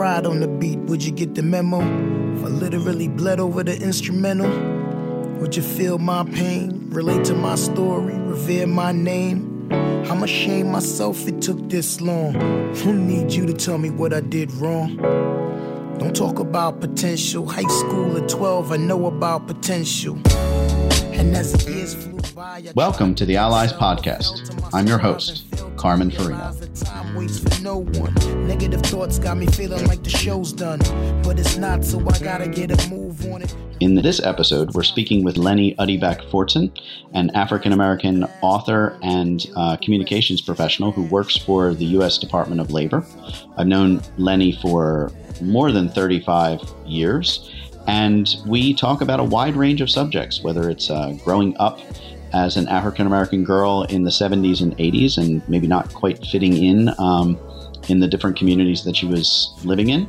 cried on the beat, would you get the memo? If I literally bled over the instrumental, would you feel my pain? Relate to my story, revere my name? I'm ashamed myself it took this long. Don't need you to tell me what I did wrong. Don't talk about potential. High school at 12, I know about potential. And as the years flew by, I Welcome to the Allies Podcast. I'm your host, Carmen Farina. Waits for no one. Negative thoughts got me feeling like the show's done, but it's not, so I gotta get a move on it. In this episode, we're speaking with Lenny Uddyback Fortson, an African American author and uh, communications professional who works for the U.S. Department of Labor. I've known Lenny for more than 35 years, and we talk about a wide range of subjects, whether it's uh, growing up as an African American girl in the 70s and 80s and maybe not quite fitting in um, in the different communities that she was living in,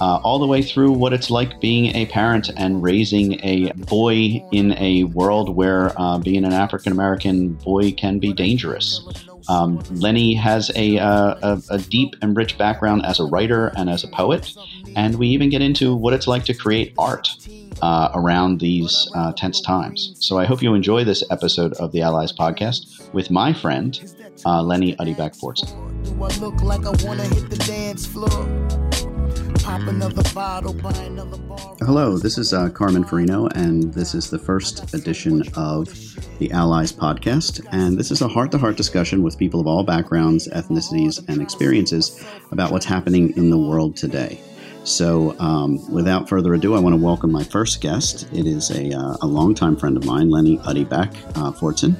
uh, all the way through what it's like being a parent and raising a boy in a world where uh, being an African American boy can be dangerous. Um, Lenny has a, uh, a, a deep and rich background as a writer and as a poet, and we even get into what it's like to create art uh, around these uh, tense times. So I hope you enjoy this episode of the Allies podcast with my friend, uh, Lenny Uddyback Fortson. Do I look like I wanna hit the dance floor? Pop another bottle, buy another bar. Hello, this is uh, Carmen Farino, and this is the first edition of the Allies podcast. And this is a heart to heart discussion with people of all backgrounds, ethnicities, and experiences about what's happening in the world today. So, um, without further ado, I want to welcome my first guest. It is a, uh, a longtime friend of mine, Lenny Uddyback uh, Fortson.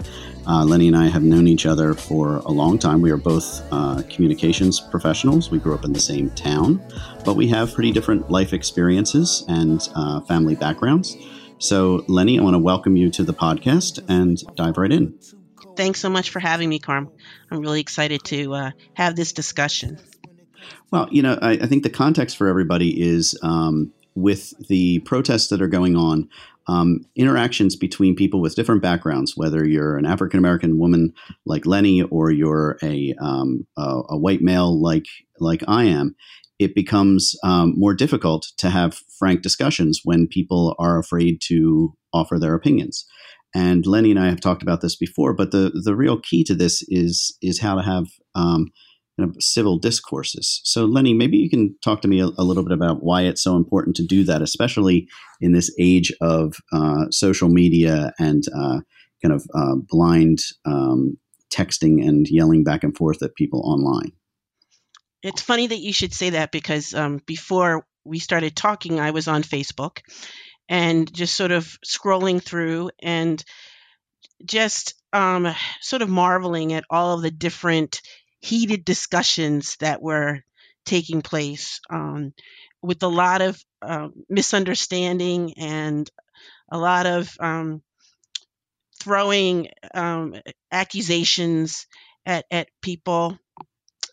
Uh, Lenny and I have known each other for a long time. We are both uh, communications professionals. We grew up in the same town, but we have pretty different life experiences and uh, family backgrounds. So, Lenny, I want to welcome you to the podcast and dive right in. Thanks so much for having me, Carm. I'm really excited to uh, have this discussion. Well, you know, I, I think the context for everybody is um, with the protests that are going on, um, interactions between people with different backgrounds, whether you're an African American woman like Lenny or you're a, um, a, a white male like like I am. It becomes um, more difficult to have frank discussions when people are afraid to offer their opinions. And Lenny and I have talked about this before, but the the real key to this is is how to have kind of civil discourses. So, Lenny, maybe you can talk to me a, a little bit about why it's so important to do that, especially in this age of uh, social media and uh, kind of uh, blind um, texting and yelling back and forth at people online. It's funny that you should say that because um, before we started talking, I was on Facebook and just sort of scrolling through and just um, sort of marveling at all of the different heated discussions that were taking place um, with a lot of um, misunderstanding and a lot of um, throwing um, accusations at, at people.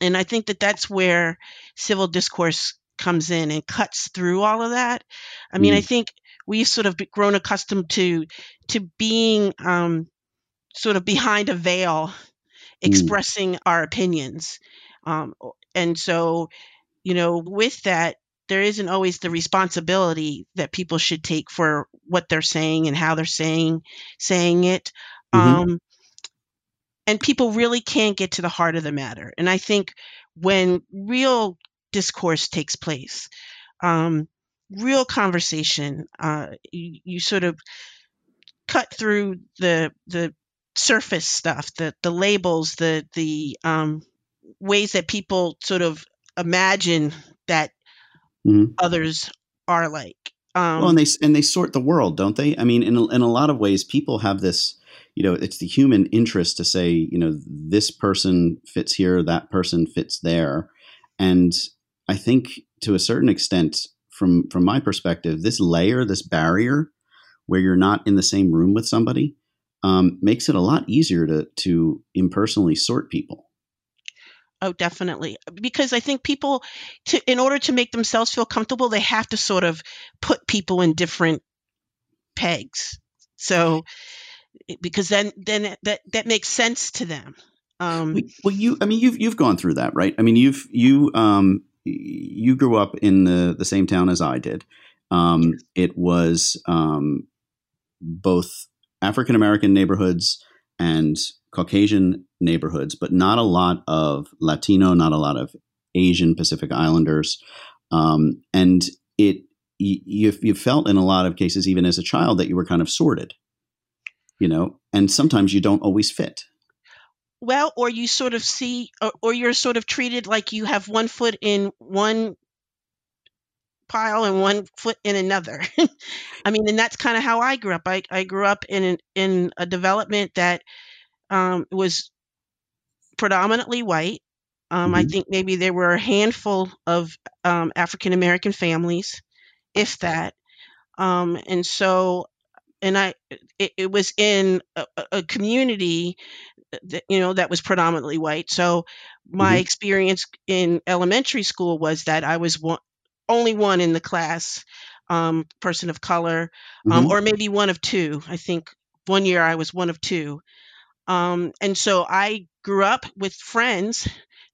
And I think that that's where civil discourse comes in and cuts through all of that. I mean, I Mm. think we've sort of grown accustomed to to being um, sort of behind a veil, expressing our opinions, um, and so you know, with that, there isn't always the responsibility that people should take for what they're saying and how they're saying saying it. Mhm. Um, and people really can't get to the heart of the matter. And I think when real discourse takes place, um, real conversation, uh, you, you sort of cut through the the surface stuff, the the labels, the the um, ways that people sort of imagine that Mhm. others are like. Um, well, and they and they sort the world, don't they? I mean, in a, in a lot of ways, people have this. You know, it's the human interest to say, you know, this person fits here, that person fits there, and I think to a certain extent, from from my perspective, this layer, this barrier, where you're not in the same room with somebody, um, makes it a lot easier to to impersonally sort people. Oh, definitely. Because I think people, to in order to make themselves feel comfortable, they have to sort of put people in different pegs. So, because then then that that makes sense to them. Um, Well, you, I mean, you've you've gone through that, right? I mean, you've you um you grew up in the the same town as I did. Um, it was um, both African American neighborhoods and Caucasian neighborhoods, but not a lot of Latino, not a lot of Asian Pacific Islanders, um, and it you, you felt in a lot of cases, even as a child, that you were kind of sorted, you know, and sometimes you don't always fit. Well, or you sort of see, or, or you're sort of treated like you have one foot in one pile and one foot in another. I mean, and that's kind of how I grew up. I, I grew up in an, in a development that um, was predominantly white. Um, I Mhm. think maybe there were a handful of um, African American families, if that. Um, and so, and I, it, it was in a, a community that, you know, that was predominantly white. So my Mhm. experience in elementary school was that I was one, only one in the class, um, person of color, um, Mhm. or maybe one of two. I think one year I was one of two. Um, and so I grew up with friends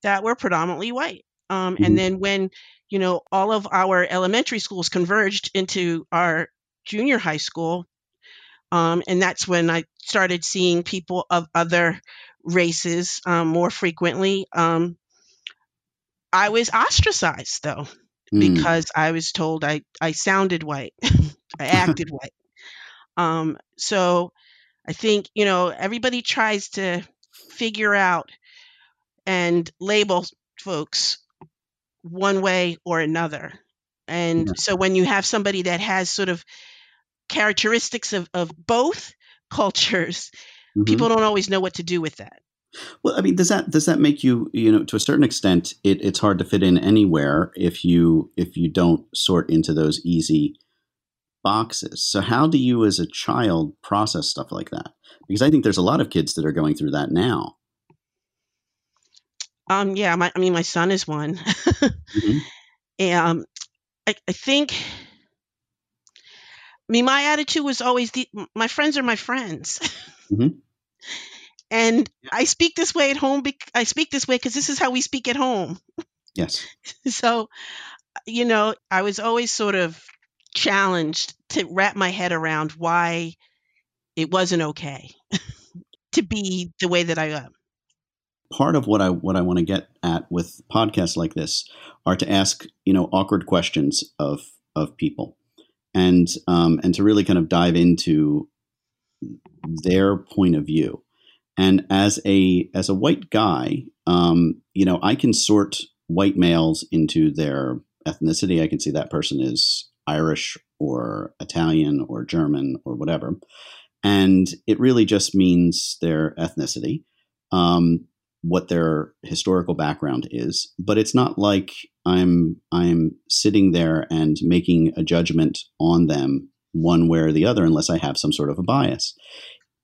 that were predominantly white. Um, Mhm. and then when, you know, all of our elementary schools converged into our junior high school, um, and that's when I started seeing people of other races um, more frequently. Um, I was ostracized though Mm. because I was told I, I sounded white, I acted white. Um, so I think, you know, everybody tries to figure out and label folks one way or another. And Yeah. so when you have somebody that has sort of characteristics of, of both cultures, Mhm. people don't always know what to do with that. Well, I mean, does that does that make you you know to a certain extent it, it's hard to fit in anywhere if you if you don't sort into those easy boxes. So how do you as a child process stuff like that? Because I think there's a lot of kids that are going through that now. Um, yeah, my, I mean, my son is one. Mhm. um, I, I think, I mean, my attitude was always the, my friends are my friends. Mhm. And I speak this way at home. Bec- I speak this way because this is how we speak at home. Yes. So, you know, I was always sort of challenged to wrap my head around why it wasn't okay to be the way that I am. part of what I what I want to get at with podcasts like this are to ask you know awkward questions of of people, and um, and to really kind of dive into their point of view. And as a as a white guy, um, you know, I can sort white males into their ethnicity. I can see that person is Irish or Italian or German or whatever, and it really just means their ethnicity. Um, what their historical background is, but it's not like I'm I'm sitting there and making a judgment on them one way or the other unless I have some sort of a bias.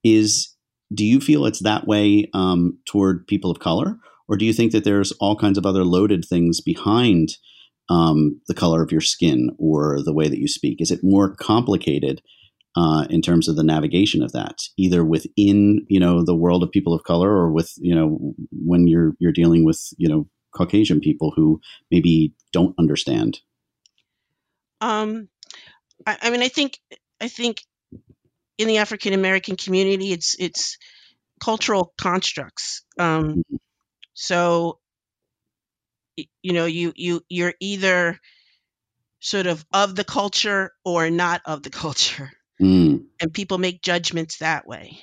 Is do you feel it's that way um, toward people of color, or do you think that there's all kinds of other loaded things behind um, the color of your skin or the way that you speak? Is it more complicated uh, in terms of the navigation of that, either within you know the world of people of color, or with you know when you're you're dealing with you know Caucasian people who maybe don't understand? Um, I, I mean, I think I think in the African American community, it's it's cultural constructs. Um, so you know, you you you're either sort of of the culture or not of the culture, Mm, and people make judgments that way.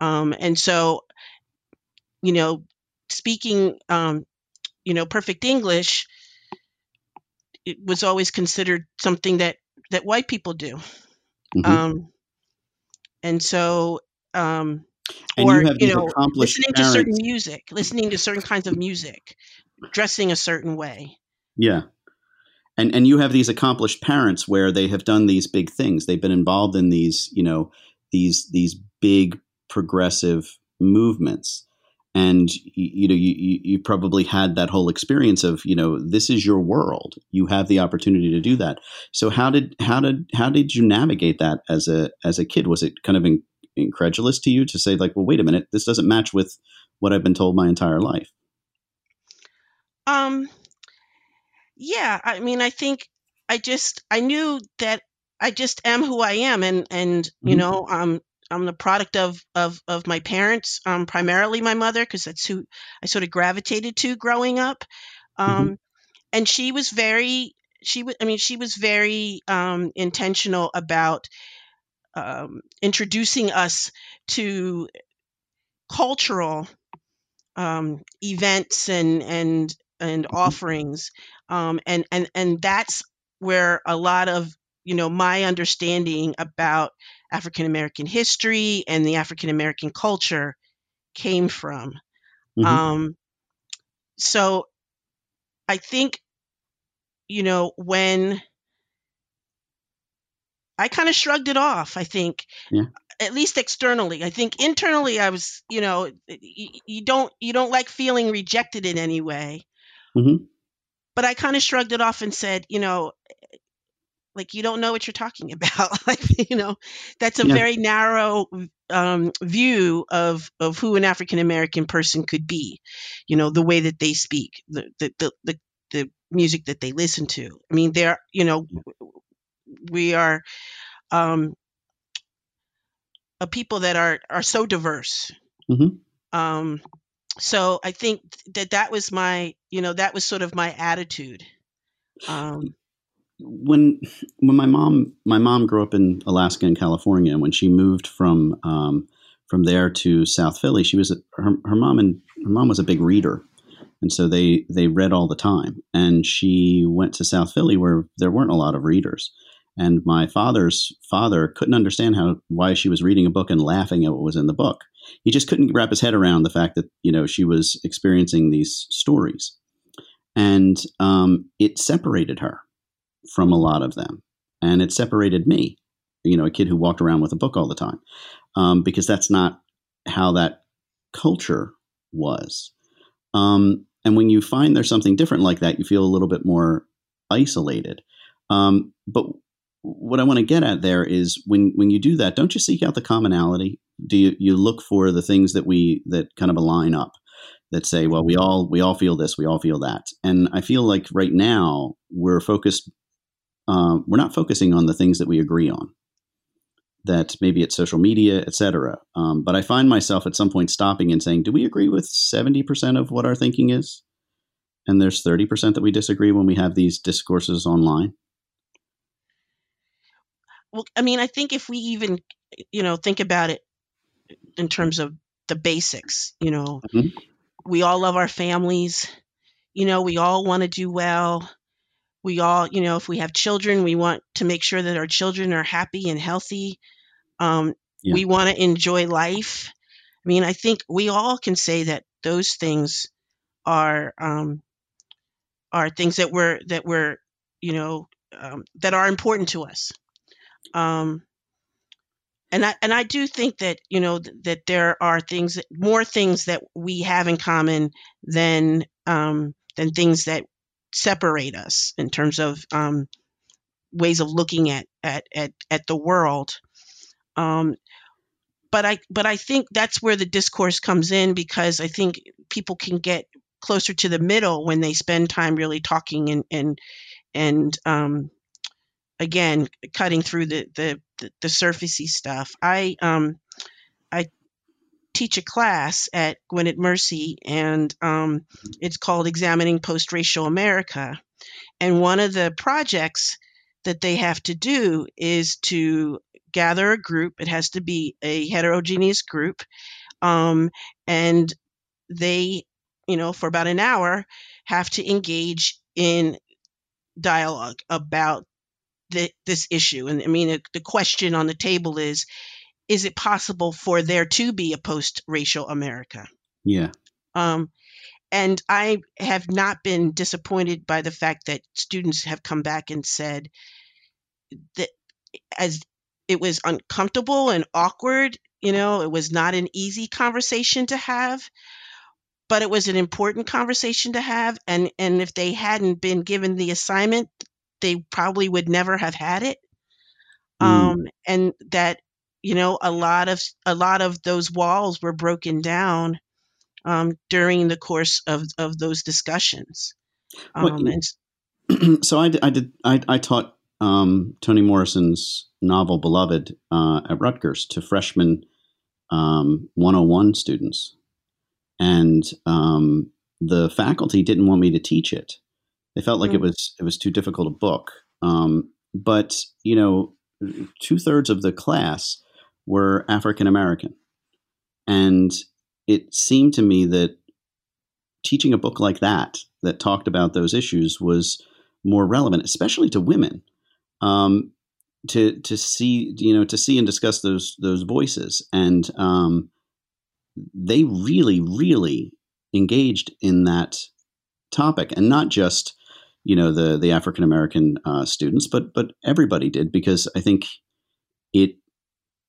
Um, and so, you know, speaking, um, you know, perfect English, it was always considered something that that white people do. mhm. Um, and so, um, and or you have you know, accomplished listening to certain music, listening to certain kinds of music, dressing a certain way. Yeah. And and you have these accomplished parents where they have done these big things. They've been involved in these, you know, these these big progressive movements. And you, you know, you, you probably had that whole experience of, you know, this is your world. You have the opportunity to do that. So how did how did how did you navigate that as a as a kid? Was it kind of in, incredulous to you to say like, well, wait a minute, this doesn't match with what I've been told my entire life? Um, yeah, I mean, I think I just I knew that I just am who I am, and and you Mhm. know, um, I'm the product of of of my parents, um, primarily my mother, because that's who I sort of gravitated to growing up. Um, and she was very she was I mean, she was very um, intentional about um, introducing us to cultural um, events and and and offerings, um, and and and that's where a lot of you know my understanding about African American history and the African American culture came from. Mhm. Um, so I think you know when I kind of shrugged it off. I think Yeah. at least externally. I think internally I was, you know, you, you don't you don't like feeling rejected in any way. Mhm. But I kind of shrugged it off and said, you know, like you don't know what you're talking about. like, you know, that's a Yeah. very narrow um, view of of who an African American person could be. You know, the way that they speak, the the the the, the music that they listen to. I mean, they're, you know, we are um, a people that are are so diverse. Mhm. Um, so I think that that was my, you know, that was sort of my attitude. Um, when when my mom my mom grew up in Alaska and California, and when she moved from um, from there to South Philly, she was a, her her mom and her mom was a big reader, and so they they read all the time. And she went to South Philly where there weren't a lot of readers. And my father's father couldn't understand how why she was reading a book and laughing at what was in the book. He just couldn't wrap his head around the fact that you know she was experiencing these stories, and um, it separated her from a lot of them, and it separated me, you know, a kid who walked around with a book all the time, um, because that's not how that culture was. Um, and when you find there's something different like that, you feel a little bit more isolated. Um, but what I want to get at there is when when you do that, don't you seek out the commonality? Do you you look for the things that we that kind of align up? That say, well, we all we all feel this, we all feel that, and I feel like right now we're focused. Um, we're not focusing on the things that we agree on. That maybe it's social media, et cetera. Um, but I find myself at some point stopping and saying, "Do we agree with seventy percent of what our thinking is?" And there's thirty percent that we disagree when we have these discourses online. well, I mean, I think if we even, you know, think about it in terms of the basics, you know, Mhm. we all love our families. You know, we all want to do well. We all, you know, if we have children, we want to make sure that our children are happy and healthy. Um, Yeah. We want to enjoy life. I mean, I think we all can say that those things are um, are things that we're that we're you know um, that are important to us. Um, and I and I do think that you know th- that there are things that, more things that we have in common than um, than things that separate us in terms of um, ways of looking at at at, at the world. Um, but I but I think that's where the discourse comes in because I think people can get closer to the middle when they spend time really talking and and and um, again cutting through the the the, the surfacey stuff. I um I teach a class at Gwynedd Mercy and um, it's called Examining Post-Racial America. And one of the projects that they have to do is to gather a group. It has to be a heterogeneous group. Um, and they, you know, for about an hour, have to engage in dialogue about the, this issue. And I mean, the question on the table is is it possible for there to be a post racial America? Yeah. Um, and I have not been disappointed by the fact that students have come back and said that as it was uncomfortable and awkward, you know, it was not an easy conversation to have, but it was an important conversation to have. And, and if they hadn't been given the assignment, they probably would never have had it. Mm. Um, and that, you know, a lot of a lot of those walls were broken down um, during the course of, of those discussions. Well, Um, you- and so I, I did. I, I taught um, Toni Morrison's novel "Beloved" uh, at Rutgers to freshman um, 101 students, and um, the faculty didn't want me to teach it. They felt like mm. it was it was too difficult a book. Um, but you know, two thirds of the class were African American, and it seemed to me that teaching a book like that that talked about those issues was more relevant, especially to women. Um, to to see you know to see and discuss those those voices and um, they really really engaged in that topic and not just you know the the African American uh, students but but everybody did because I think it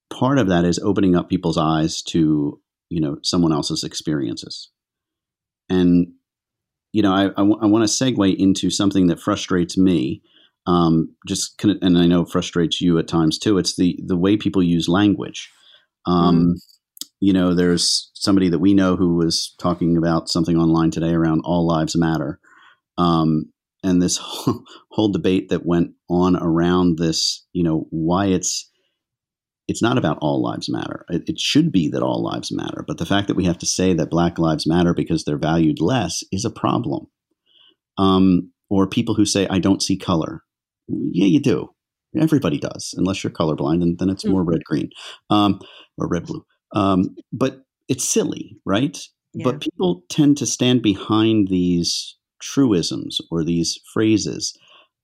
part of that is opening up people's eyes to you know someone else's experiences and you know I, I, w- I want to segue into something that frustrates me um, just and I know it frustrates you at times too. It's the the way people use language. Um, mm. You know, there's somebody that we know who was talking about something online today around all lives matter, um, and this whole, whole debate that went on around this. You know, why it's it's not about all lives matter. It, it, should be that all lives matter, but the fact that we have to say that Black lives matter because they're valued less is a problem. Um, or people who say I don't see color yeah, you do. Everybody does, unless you're colorblind, and then it's more mm-hmm. red green um, or red blue. Um, but it's silly, right? Yeah. But people tend to stand behind these truisms or these phrases.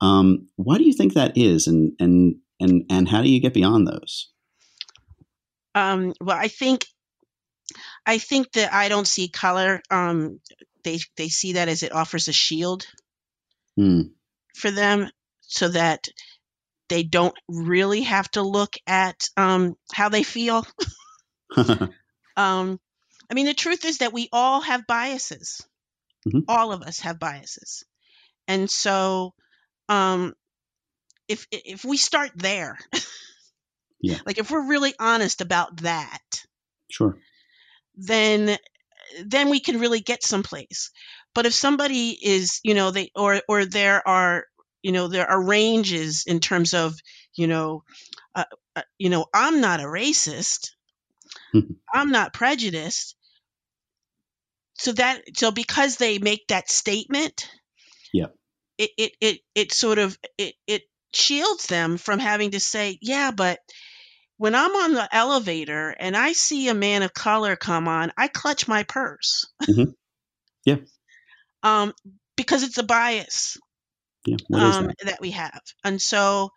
Um, why do you think that is, and and and and how do you get beyond those? Um, well, I think I think that I don't see color. Um, they they see that as it offers a shield hmm. for them, so that they don't really have to look at um, how they feel. um, I mean, the truth is that we all have biases. Mm-hmm. All of us have biases, and so um, if if we start there, yeah, like if we're really honest about that, sure, then then we can really get someplace. But if somebody is, you know, they or or there are you know there are ranges in terms of you know uh, uh, you know i'm not a racist. Mm-hmm. i'm not prejudiced. So that so because they make that statement yeah. it it it, it sort of it, it shields them from having to say yeah but when i'm on the elevator and i see a man of color come on i clutch my purse mm-hmm. yeah um because it's a bias yeah, um, that? that? we have. And so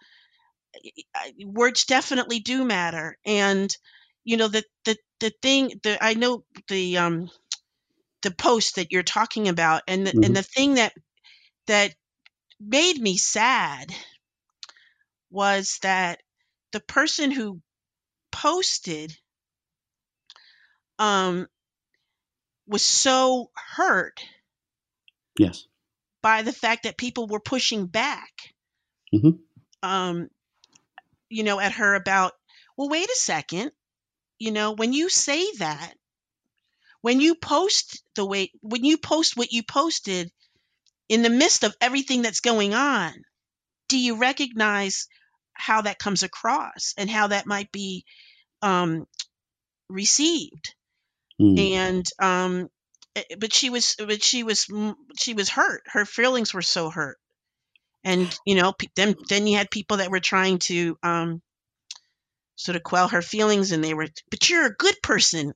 words definitely do matter. And you know the the the thing that I know the um the post that you're talking about and the, mm-hmm. and the thing that that made me sad was that the person who posted um was so hurt yes by the fact that people were pushing back, mm-hmm. um, you know, at her about, well, wait a second, you know, when you say that, when you post the way, when you post what you posted in the midst of everything that's going on, do you recognize how that comes across and how that might be um, received? Mm. And um, Eh, but she was but she was she was hurt. Her feelings were so hurt. And you know then then you had people that were trying to um sort of quell her feelings and they were but you're a good person.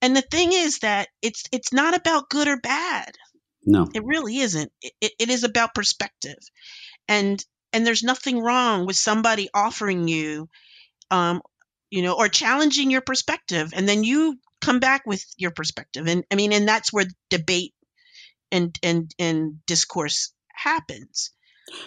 And the thing is that it's it's not about good or bad. No. It really isn't. It, it is about perspective. And and there's nothing wrong with somebody offering you um you know or challenging your perspective and then you come back with your perspective and i mean and that's where debate and and and discourse happens.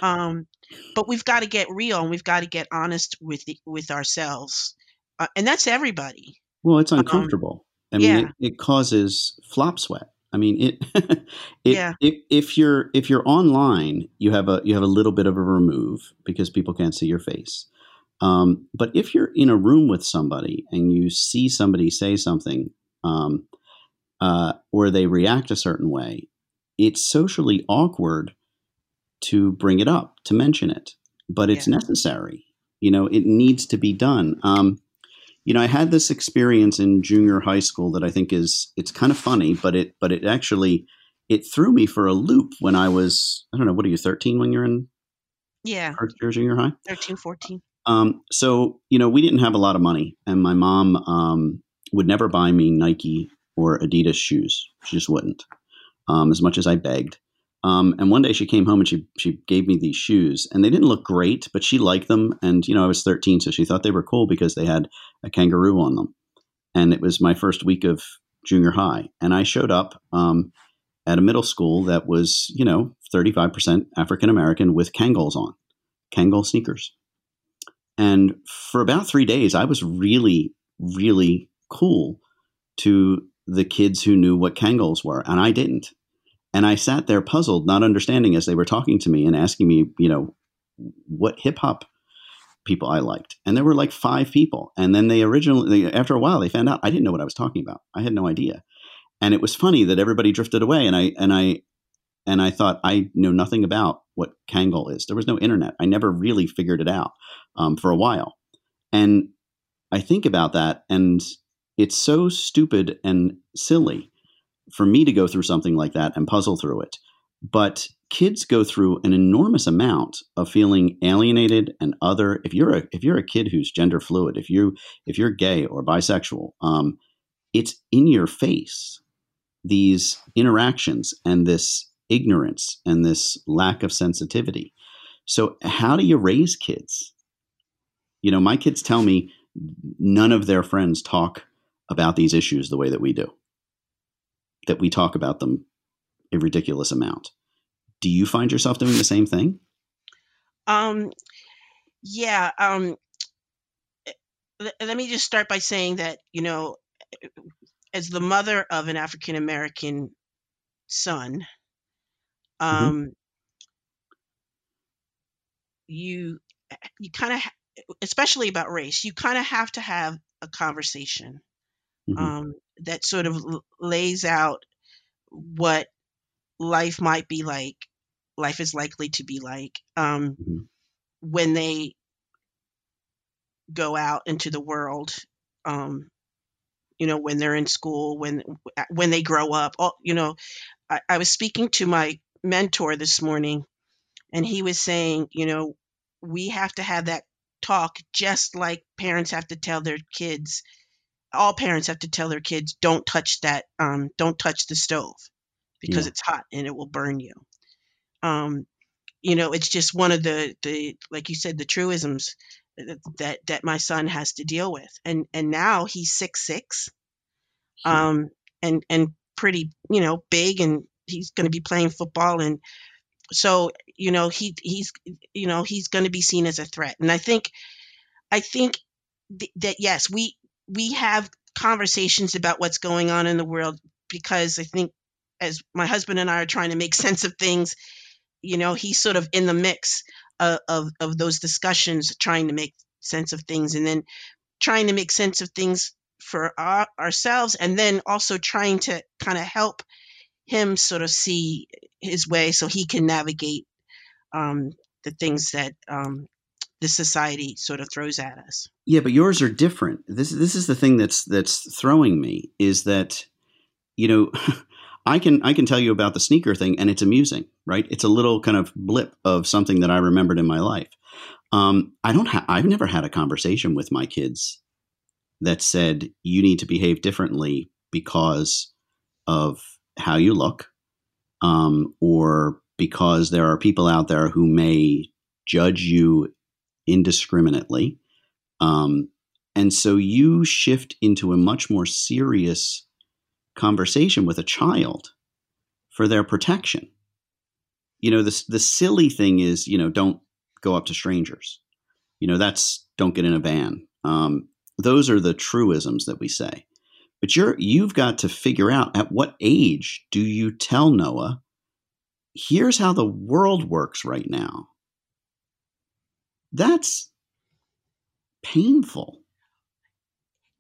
Um but we've got to get real and we've got to get honest with the, with ourselves uh, and that's everybody. Well it's um, uncomfortable. Um, i mean yeah. it, it, causes flop sweat i mean it, it yeah. if, if you're if you're online you have a you have a little bit of a remove because people can't see your face um, but if you're in a room with somebody and you see somebody say something um, uh, or they react a certain way, it's socially awkward to bring it up, to mention it, but it's Yeah. necessary. You know, it needs to be done. Um, you know, I had this experience in junior high school that I think is it's kind of funny, but it but it actually it threw me for a loop when I was I don't know what are you thirteen when you're in Yeah, first year junior high. 13, 14. Um, so you know, we didn't have a lot of money, and my mom um, would never buy me Nike or Adidas shoes. She just wouldn't, um, as much as I begged. Um, and one day she came home and she she gave me these shoes, and they didn't look great, but she liked them. And you know, I was 13, so she thought they were cool because they had a kangaroo on them. And it was my first week of junior high, and I showed up um, at a middle school that was, you know, 35% African American with Kangol on, Kangol sneakers. And for about three days, I was really, really cool to the kids who knew what Kangols were, and I didn't. And I sat there puzzled, not understanding as they were talking to me and asking me, you know, what hip hop people I liked. And there were like five people. And then they originally, after a while, they found out I didn't know what I was talking about. I had no idea. And it was funny that everybody drifted away. And I, and I, and I thought I know nothing about what Kangol is. There was no internet. I never really figured it out um, for a while. And I think about that, and it's so stupid and silly for me to go through something like that and puzzle through it. But kids go through an enormous amount of feeling alienated and other. If you're a if you're a kid who's gender fluid, if you if you're gay or bisexual, um, it's in your face. These interactions and this ignorance and this lack of sensitivity. So, how do you raise kids? You know, my kids tell me none of their friends talk about these issues the way that we do, that we talk about them a ridiculous amount. Do you find yourself doing the same thing? Um, yeah. Um, le- let me just start by saying that you know, as the mother of an African American son, um, you you kind of, especially about race, you kind of have to have a conversation Mhm. um, that sort of lays out what life might be like, life is likely to be like um, Mhm. when they go out into the world. Um, you know, when they're in school, when when they grow up. Oh, you know, I, I was speaking to my mentor this morning, and he was saying, you know, we have to have that talk just like parents have to tell their kids all parents have to tell their kids don't touch that um, don't touch the stove because Yeah. it's hot and it will burn you um, you know it's just one of the the like you said the truisms that that, that my son has to deal with and and now he's six six Yeah. um, and and pretty you know big and he's going to be playing football and so you know he he's you know he's going to be seen as a threat and i think i think th- that yes we we have conversations about what's going on in the world because i think as my husband and i are trying to make sense of things you know he's sort of in the mix of, of, of those discussions trying to make sense of things and then trying to make sense of things for our, ourselves and then also trying to kind of help him sort of see his way so he can navigate um, the things that um, the society sort of throws at us. Yeah, but yours are different. This this is the thing that's that's throwing me is that you know I can I can tell you about the sneaker thing and it's amusing, right? It's a little kind of blip of something that I remembered in my life. Um, I don't ha- I've never had a conversation with my kids that said you need to behave differently because of how you look, um, or because there are people out there who may judge you indiscriminately. Um, and so you shift into a much more serious conversation with a child for their protection. You know, the, the silly thing is, you know, don't go up to strangers. You know, that's don't get in a van. Um, those are the truisms that we say. But you're you've got to figure out at what age do you tell Noah, here's how the world works right now. That's painful.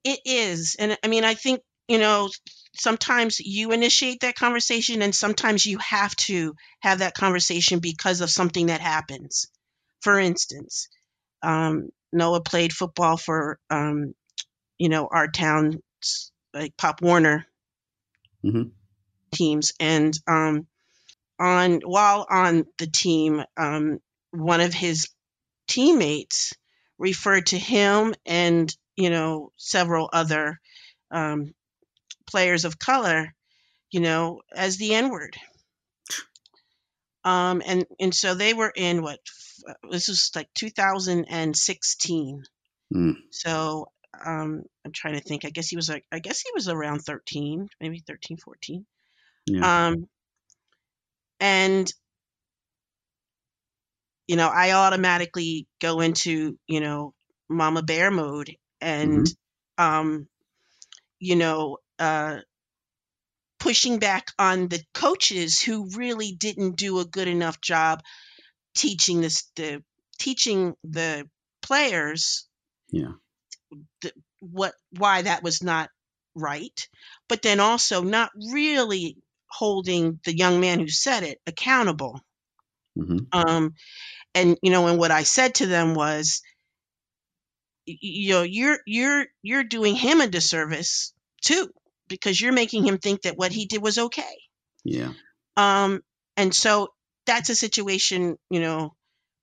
It is, and I mean, I think you know, sometimes you initiate that conversation and sometimes you have to have that conversation because of something that happens for instance um, noah played football for um, you know our town like pop warner Mhm. teams and um, on while on the team um, one of his teammates referred to him and you know several other um, players of color you know as the n word um, and and so they were in what this was like 2016 Mm. so um, i'm trying to think i guess he was like i guess he was around 13 maybe 13 14 Yeah. um, and you know i automatically go into you know mama bear mode and um you know uh pushing back on the coaches who really didn't do a good enough job teaching this the teaching the players Yeah. the, what why that was not right but then also not really holding the young man who said it accountable mm-hmm. um and you know and what i said to them was you know you're you're you're doing him a disservice too because you're making him think that what he did was okay. Yeah. um and so that's a situation you know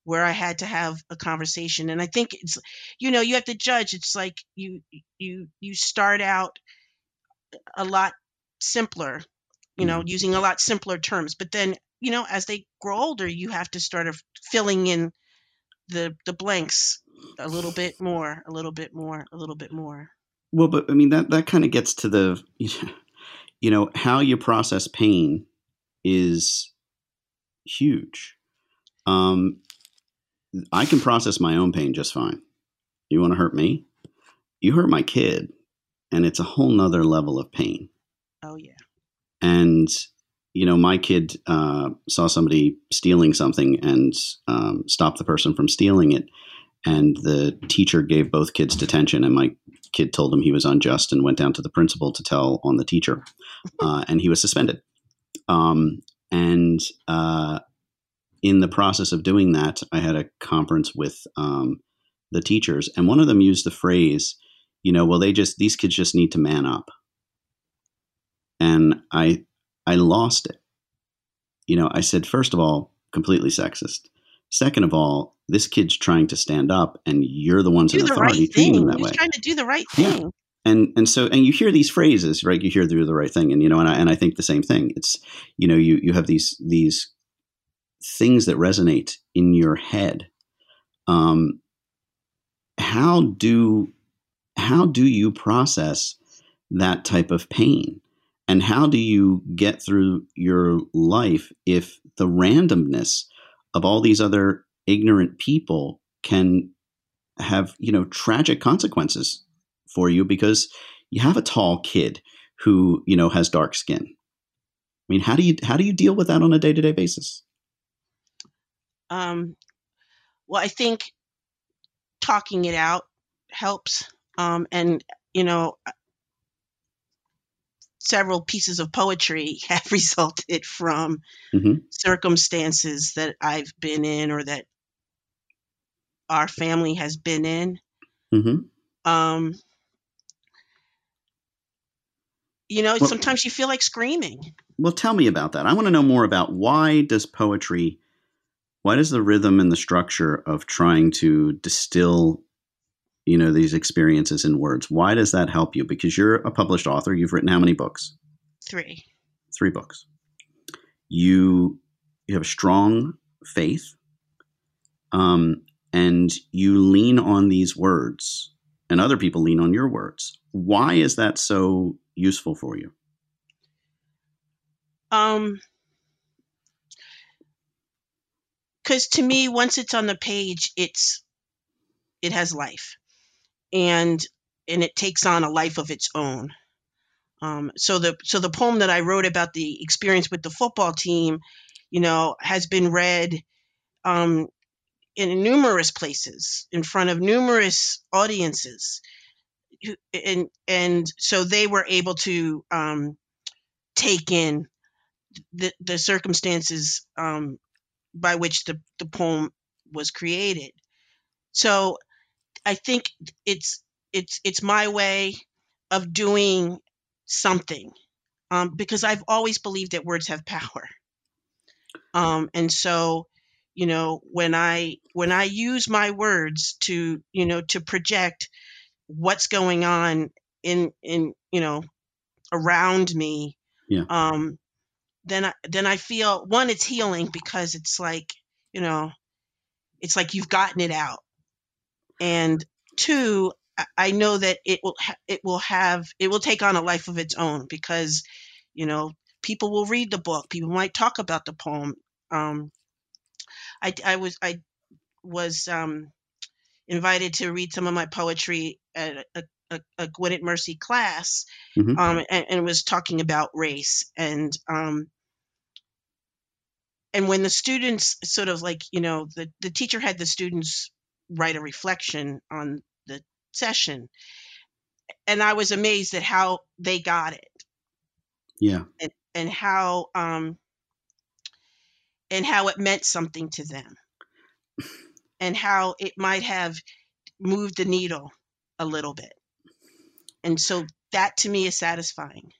where i had to have a conversation and i think it's you know you have to judge. It's like you you you start out a lot simpler you know using a lot simpler terms but then you know as they grow older you have to start of filling in the the blanks a little bit more a little bit more a little bit more Well, but I mean that that kind of gets to the you know how you process pain is huge. Um, I can process my own pain just fine. You want to hurt me? You hurt my kid, and it's a whole nother level of pain. oh yeah And you know, my kid uh, saw somebody stealing something and um, stopped the person from stealing it. And the teacher gave both kids detention, and my kid told him he was unjust and went down to the principal to tell on the teacher, uh, and he was suspended. Um, and uh, in the process of doing that, I had a conference with um, the teachers, and one of them used the phrase, you know, well, they just these kids just need to man up, and I I lost it. You know, I said first of all, completely sexist. Second of all, this kid's trying to stand up, and you're the ones do in the authority right treating him that he was way. trying to do the right Yeah. thing. And and so and you hear these phrases right? You hear do the right thing. And you know and I, and I think the same thing. It's you know you you have these these things that resonate in your head. Um how do how do you process that type of pain and how do you get through your life if the randomness of all these other ignorant people can have you know tragic consequences for you because you have a tall kid who you know has dark skin. I mean, how do you how do you deal with that on a day to day basis? um well i think talking it out helps um and you know several pieces of poetry have resulted from Mhm. circumstances that i've been in or that our family has been in hmm um you know Well- sometimes you feel like screaming Well, tell me about that. I want to know more about why does poetry, why does the rhythm and the structure of trying to distill, you know, these experiences in words, why does that help you? Because you're a published author. You've written how many books? three Three books. You you have a strong faith, um, and you lean on these words, and other people lean on your words. Why is that so useful for you? Um, because to me, once it's on the page, it's it has life, and and it takes on a life of its own. Um, so the so the poem that I wrote about the experience with the football team, you know, has been read um, in numerous places in front of numerous audiences, and and so they were able to um, take in the the circumstances um, by which the the poem was created. So I think it's it's it's my way of doing something um, because I've always believed that words have power. Um, and so, you know, when I when I use my words to you know to project what's going on in in you know around me, Yeah. um, then I, then I feel one it's healing because it's like you know it's like you've gotten it out, and two I- know that it will ha- it will have it will take on a life of its own because you know people will read the book people might talk about the poem um, I, I was I was um, invited to read some of my poetry at a, a, a Gwynedd Mercy class Mhm. um, and, and was talking about race and um, and when the students sort of like you know the, the teacher had the students write a reflection on the session and I was amazed at how they got it Yeah. and, and how um, and how it meant something to them and how it might have moved the needle a little bit and so that to me is satisfying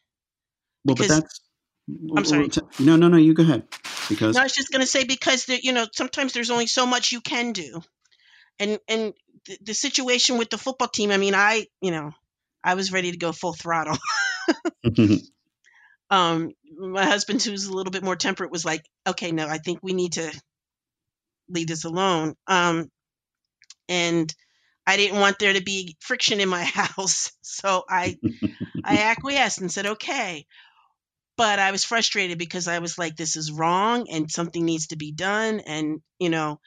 Well, Because- but that's. I'm sorry. No, no, no. You go ahead. Because no, I was just going to say because there, you know sometimes there's only so much you can do, and and the, the situation with the football team. I mean, I you know I was ready to go full throttle. um, my husband, who's a little bit more temperate, was like, "Okay, no, I think we need to leave this alone." Um, and I didn't want there to be friction in my house, so I I acquiesced and said, "Okay." But I was frustrated because I was like, "This is wrong, and something needs to be done," and you know,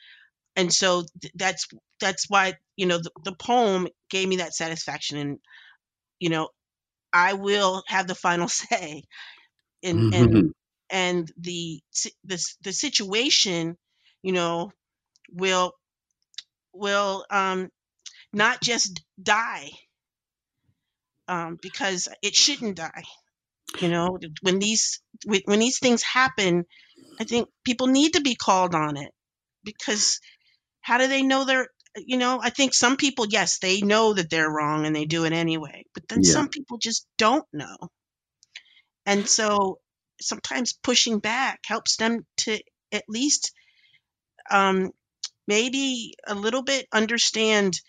and so th- that's that's why you know the, the poem gave me that satisfaction, and you know, I will have the final say, and and and the the the situation, you know, will will um not just die um because it shouldn't die. You know, when these when these things happen, I think people need to be called on it because how do they know they're you know, I think some people yes, they know that they're wrong and they do it anyway, but then Yeah. some people just don't know. And so sometimes pushing back helps them to at least um, maybe a little bit understand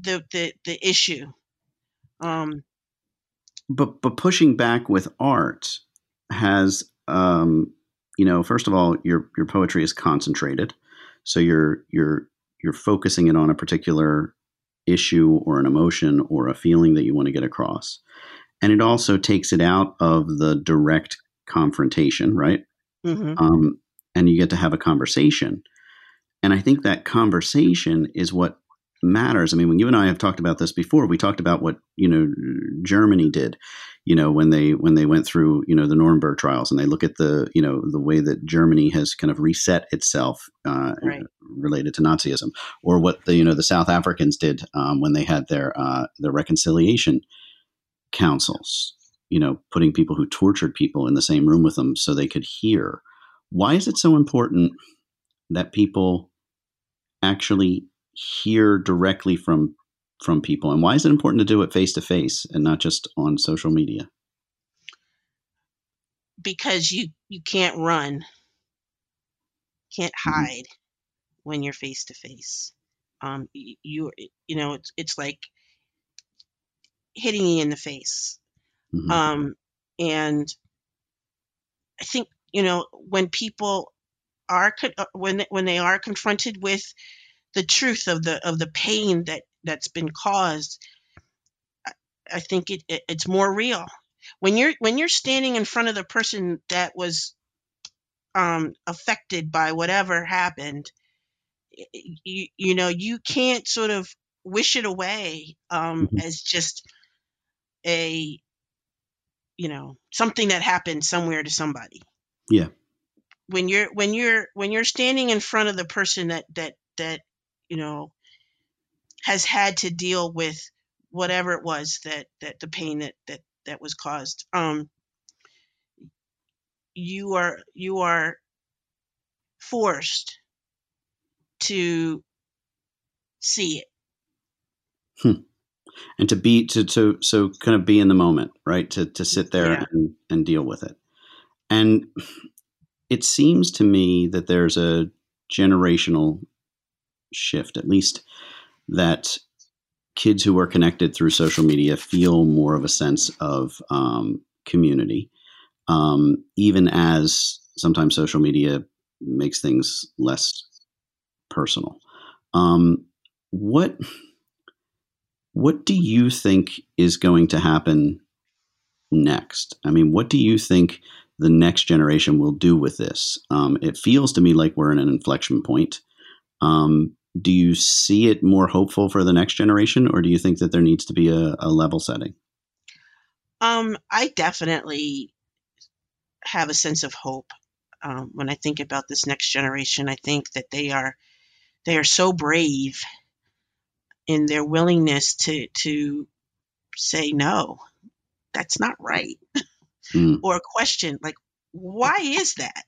the the, the issue. Um, but but pushing back with art has um you know first of all your your poetry is concentrated so you're you're you're focusing it on a particular issue or an emotion or a feeling that you want to get across and it also takes it out of the direct confrontation right mhm. um, and you get to have a conversation. And I think that conversation is what matters. I mean, when you and I have talked about this before, we talked about what you know Germany did. You know, when they when they went through you know the Nuremberg trials, and they look at the you know the way that Germany has kind of reset itself uh, Right. related to Nazism, or what the you know the South Africans did um, when they had their uh, their reconciliation councils. You know, putting people who tortured people in the same room with them so they could hear. Why is it so important that people actually hear directly from from people, and why is it important to do it face to face and not just on social media? because you you can't run, can't Mhm. hide when you're face to face. Um, you you know it's it's like hitting you in the face. Mhm. Um, and I think you know when people are uh, when when they are confronted with the truth of the of the pain that that's been caused, I, I think it, it it's more real. When you're when you're standing in front of the person that was um, affected by whatever happened, you you know you can't sort of wish it away um, Mhm. as just a you know something that happened somewhere to somebody Yeah. when you're when you're when you're standing in front of the person that that that you know has had to deal with whatever it was that that the pain that that that was caused. Um, you are you are forced to see it. Hmm. And to be to to so kind of be in the moment, right? To to sit there Yeah. and, and deal with it. And it seems to me that there's a generational shift, at least that kids who are connected through social media feel more of a sense of um, community, um, even as sometimes social media makes things less personal. Um, what what do you think is going to happen next? I mean, what do you think the next generation will do with this? Um, it feels to me like we're in an inflection point. Do you see it more hopeful for the next generation, or do you think that there needs to be a, a level setting? Um, I definitely have a sense of hope um, when I think about this next generation. I think that they are they are so brave in their willingness to to say no, that's not right, Mm, or question like why is that,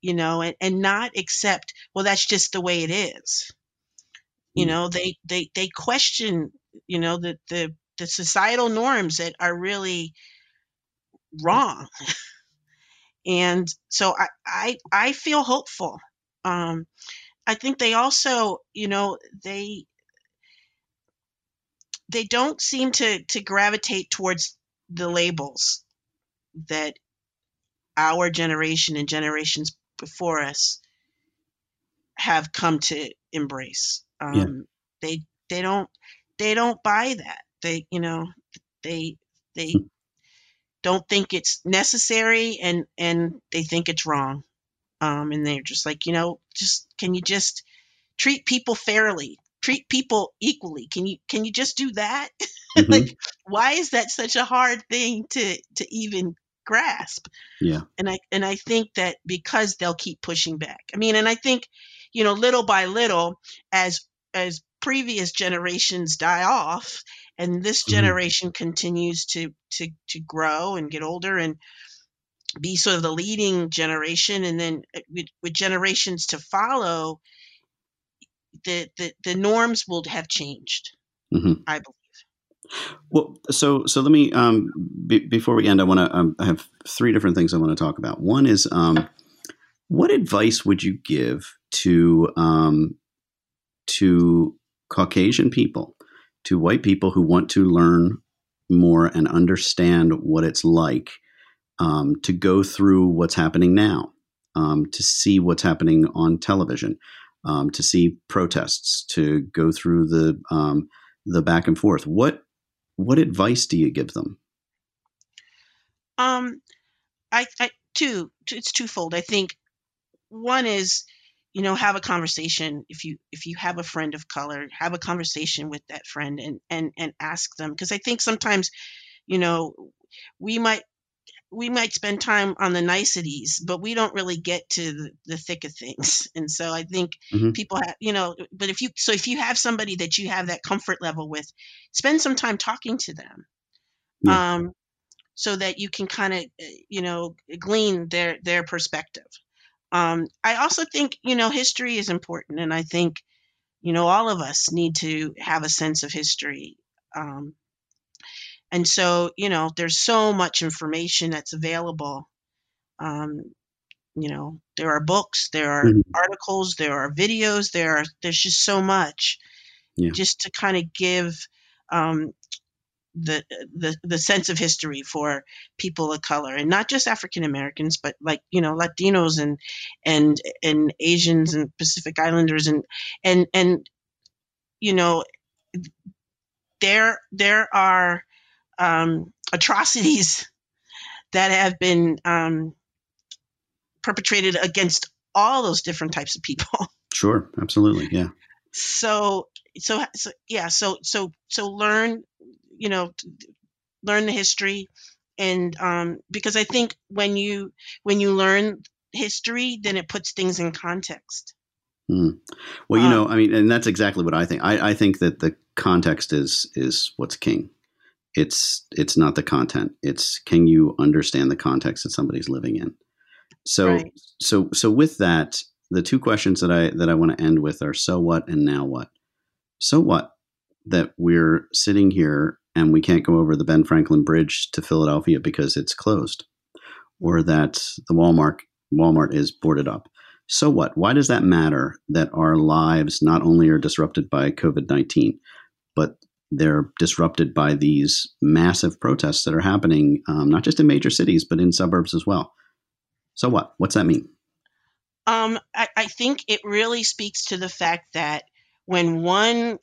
you know, and, and not accept well that's just the way it is. You Mm. know, they they they question you know the the the societal norms that are really wrong and so I, I I feel hopeful. Um, I think they also, you know, they they don't seem to to gravitate towards the labels that our generation and generations before us have come to embrace. Um, Yeah. They they don't they don't buy that. They you know they they don't think it's necessary and and they think it's wrong. Um, and they're just like you know just can you just treat people fairly treat people equally can you can you just do that mhm, like why is that such a hard thing to to even grasp yeah. and i and i think that because they'll keep pushing back i mean and i think you know little by little as as previous generations die off and this Mhm. generation continues to to to grow and get older and be sort of the leading generation and then uh, with, with generations to follow the, the the norms will have changed mhm. i believe Well, so so let me um, be, before we end, I want to um, I have three different things I want to talk about. One is um, what advice would you give to um, to Caucasian people, to white people who want to learn more and understand what it's like um, to go through what's happening now, um, to see what's happening on television, um, to see protests, to go through the um, the back and forth. What what advice do you give them? um i i two it's twofold i think one is you know have a conversation if you if you have a friend of color have a conversation with that friend and and and ask them because i think sometimes you know we might we might spend time on the niceties but we don't really get to the, the thick of things and so i think Mhm. people have you know but if you so if you have somebody that you have that comfort level with spend some time talking to them Yeah. um so that you can kind of you know glean their their perspective um i also think you know history is important and i think you know all of us need to have a sense of history um and so you know there's so much information that's available um you know there are books there are Mhm. articles there are videos there are there's just so much Yeah. just to kind of give um the, the the sense of history for people of color and not just African Americans but like you know Latinos and and and Asians and Pacific Islanders and and and you know there there are um, atrocities that have been um, perpetrated against all those different types of people. Sure, absolutely, yeah. So so so yeah so so so learn you know learn the history and um, because I think when you when you learn history then it puts things in context. Mm. Well, you Um, know, I mean, and that's exactly what I think. I, I think that the context is is what's king. it's it's not the content. It's can you understand the context that somebody's living in. So Right. so so with that, the two questions that I that I want to end with are so what and now what. So what that we're sitting here and we can't go over the Ben Franklin Bridge to Philadelphia because it's closed, or that the Walmart Walmart is boarded up. So what? Why does that matter that our lives not only are disrupted by COVID 19, but they're disrupted by these massive protests that are happening, um, not just in major cities, but in suburbs as well? So what? What's that mean? Um, I, I think it really speaks to the fact that when one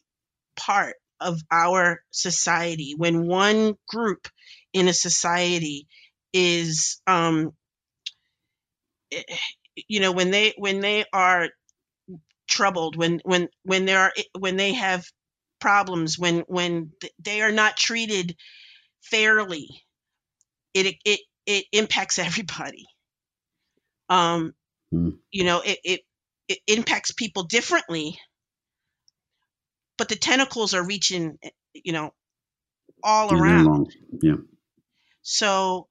part of our society, when one group in a society is, um, eh, you know, when they when they are troubled, when when when there are when they have problems, when when they are not treated fairly, it it it impacts everybody. Um, Hmm. you know, it, it it impacts people differently, but the tentacles are reaching, eh, you know, all Yeah, around. Yeah. So,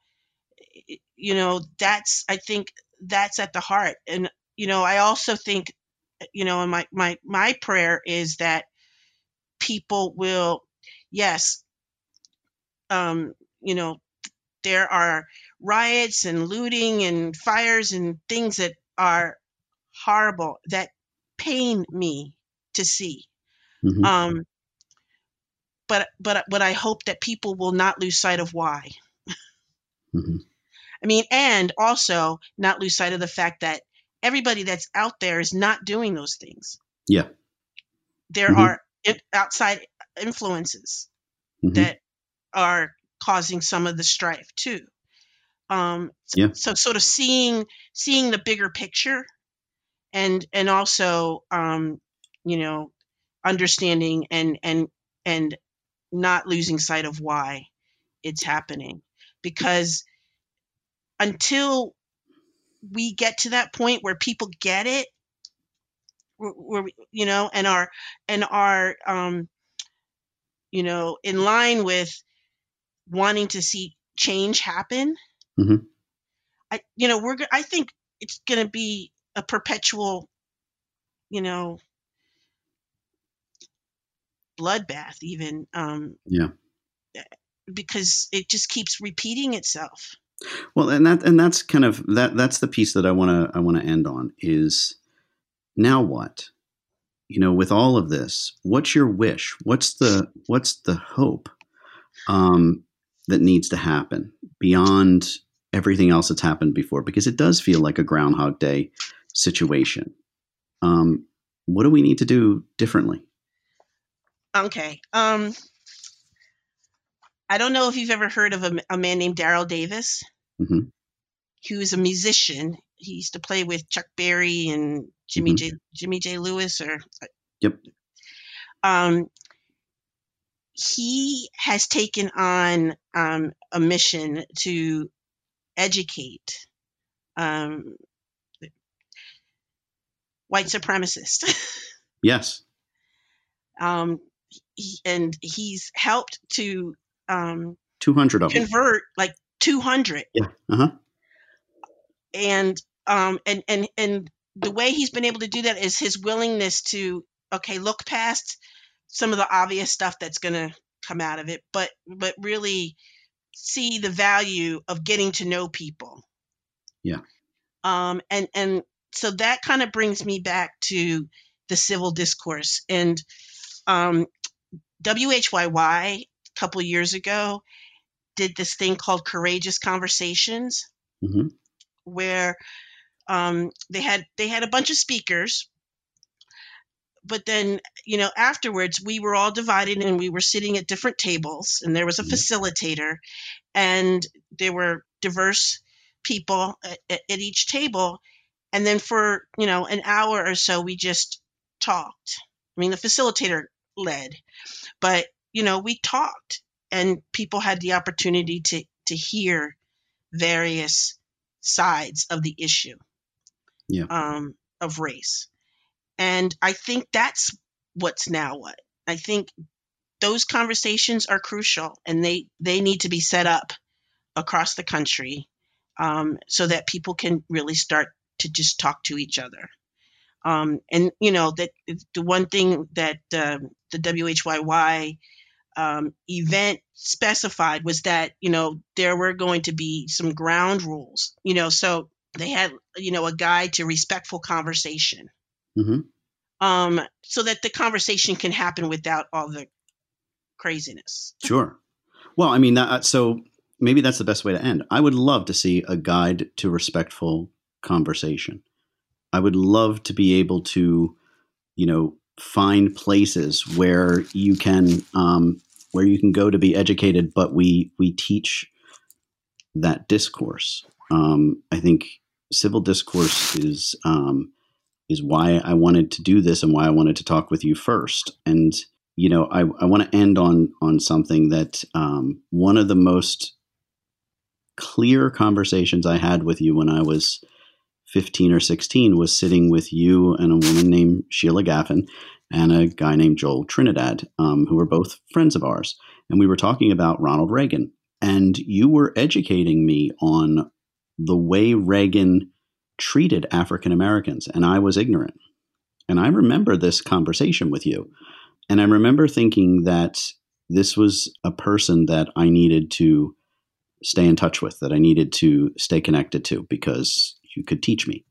you know, that's I think that's at the heart. And you know, I also think, you know, and my my my prayer is that people will, yes, um, you know, there are riots and looting and fires and things that are horrible that pain me to see. Mhm. Um, but but but I hope that people will not lose sight of why. Mhm. I mean, and also not lose sight of the fact that everybody that's out there is not doing those things. Yeah. There Mhm. are outside influences Mhm. that are causing some of the strife too. Um, Yeah. So sort of seeing seeing the bigger picture, and and also um, you know understanding and and and not losing sight of why it's happening, because until we get to that point where people get it, where, you know, and are and are um, you know in line with wanting to see change happen, Mhm. I you know we're I think it's going to be a perpetual, you know, bloodbath even um, Yeah. because it just keeps repeating itself. Well, and that and that's kind of that that's the piece that I want to I want to end on is now what? You know, with all of this, what's your wish? What's the what's the hope um, that needs to happen beyond everything else that's happened before? Because it does feel like a Groundhog Day situation. Um, what do we need to do differently? Okay. Um, I don't know if you've ever heard of a, a man named Daryl Davis. hmm He was a musician. He used to play with Chuck Berry and Jimmy Mhm. J. Jimmy J. Lewis, or Yep. um, he has taken on um, a mission to educate um, white supremacists. Yes. um, he, and he's helped to um, Two hundred of them. convert like 200 Yeah. Uh huh. and um and and and the way he's been able to do that is his willingness to okay look past some of the obvious stuff that's going to come out of it but but really see the value of getting to know people Yeah. um and and so that kind of brings me back to the civil discourse and um WHYY a couple years ago did this thing called courageous conversations hmm where um, they had they had a bunch of speakers but then you know afterwards we were all divided and we were sitting at different tables and there was a Mhm. facilitator and there were diverse people at at each table and then for you know an hour or so we just talked i mean the facilitator led but you know we talked and people had the opportunity to to hear various sides of the issue Yeah. um, of race. And I think that's what's now what. I think those conversations are crucial and they they need to be set up across the country um, so that people can really start to just talk to each other um, and you know that the one thing that uh, the WHYY um, event specified was that you know there were going to be some ground rules. You know, so they had you know a guide to respectful conversation, hmm um, so that the conversation can happen without all the craziness. Sure. Well, I mean, that, so maybe that's the best way to end. I would love to see a guide to respectful conversation. I would love to be able to, you know, find places where you can um, where you can go to be educated, but we we teach that discourse. Um, I think civil discourse is um, is why I wanted to do this and why I wanted to talk with you first. And you know, I, I want to end on on something that um, one of the most clear conversations I had with you when I was 15 or 16 was sitting with you and a woman named Sheila Gaffin and a guy named Joel Trinidad, um, who were both friends of ours. And we were talking about Ronald Reagan. And you were educating me on the way Reagan treated African Americans. And I was ignorant. And I remember this conversation with you. And I remember thinking that this was a person that I needed to stay in touch with, that I needed to stay connected to because you could teach me.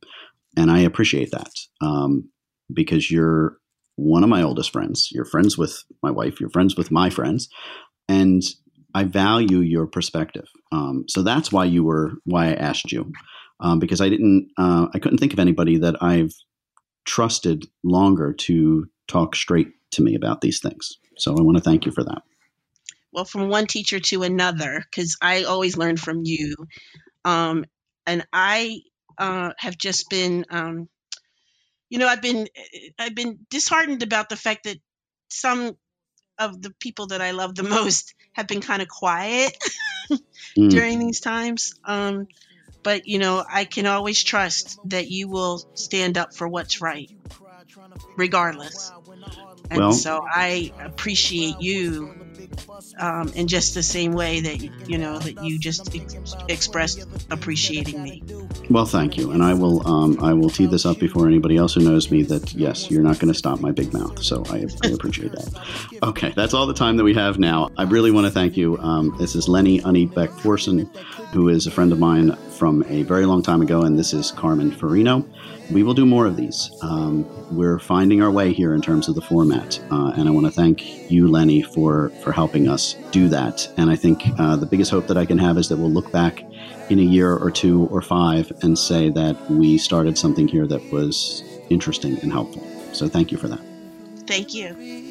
And I appreciate that um, because you're one of my oldest friends. You're friends with my wife. You're friends with my friends. And I value your perspective. Um, so that's why you were, why I asked you. Um, because I didn't, uh, I couldn't think of anybody that I've trusted longer to talk straight to me about these things. So I want to thank you for that. Well, from one teacher to another, because I always learn from you. Um, and I uh, have just been, um, you know, I've been I've been disheartened about the fact that some of the people that I love the most have been kind of quiet Mm. during these times. Um, but you know, I can always trust that you will stand up for what's right, regardless. And Well- so I appreciate you um, in just the same way that you know that you just ex- expressed appreciating me. Well, thank you, and I will. Um, I will tee this up before anybody else who knows me that yes, you're not going to stop my big mouth. So I, I appreciate that. Okay, that's all the time that we have now. I really want to thank you. Um, this is Lenny Unnebeck Forson, who is a friend of mine from a very long time ago, and this is Carmen Farino. We will do more of these. Um, we're finding our way here in terms of the format, uh, and I want to thank you, Lenny, for for helping us do that. And I think uh, the biggest hope that I can have is that we'll look back in a year or two or five and say that we started something here that was interesting and helpful. So thank you for that. Thank you.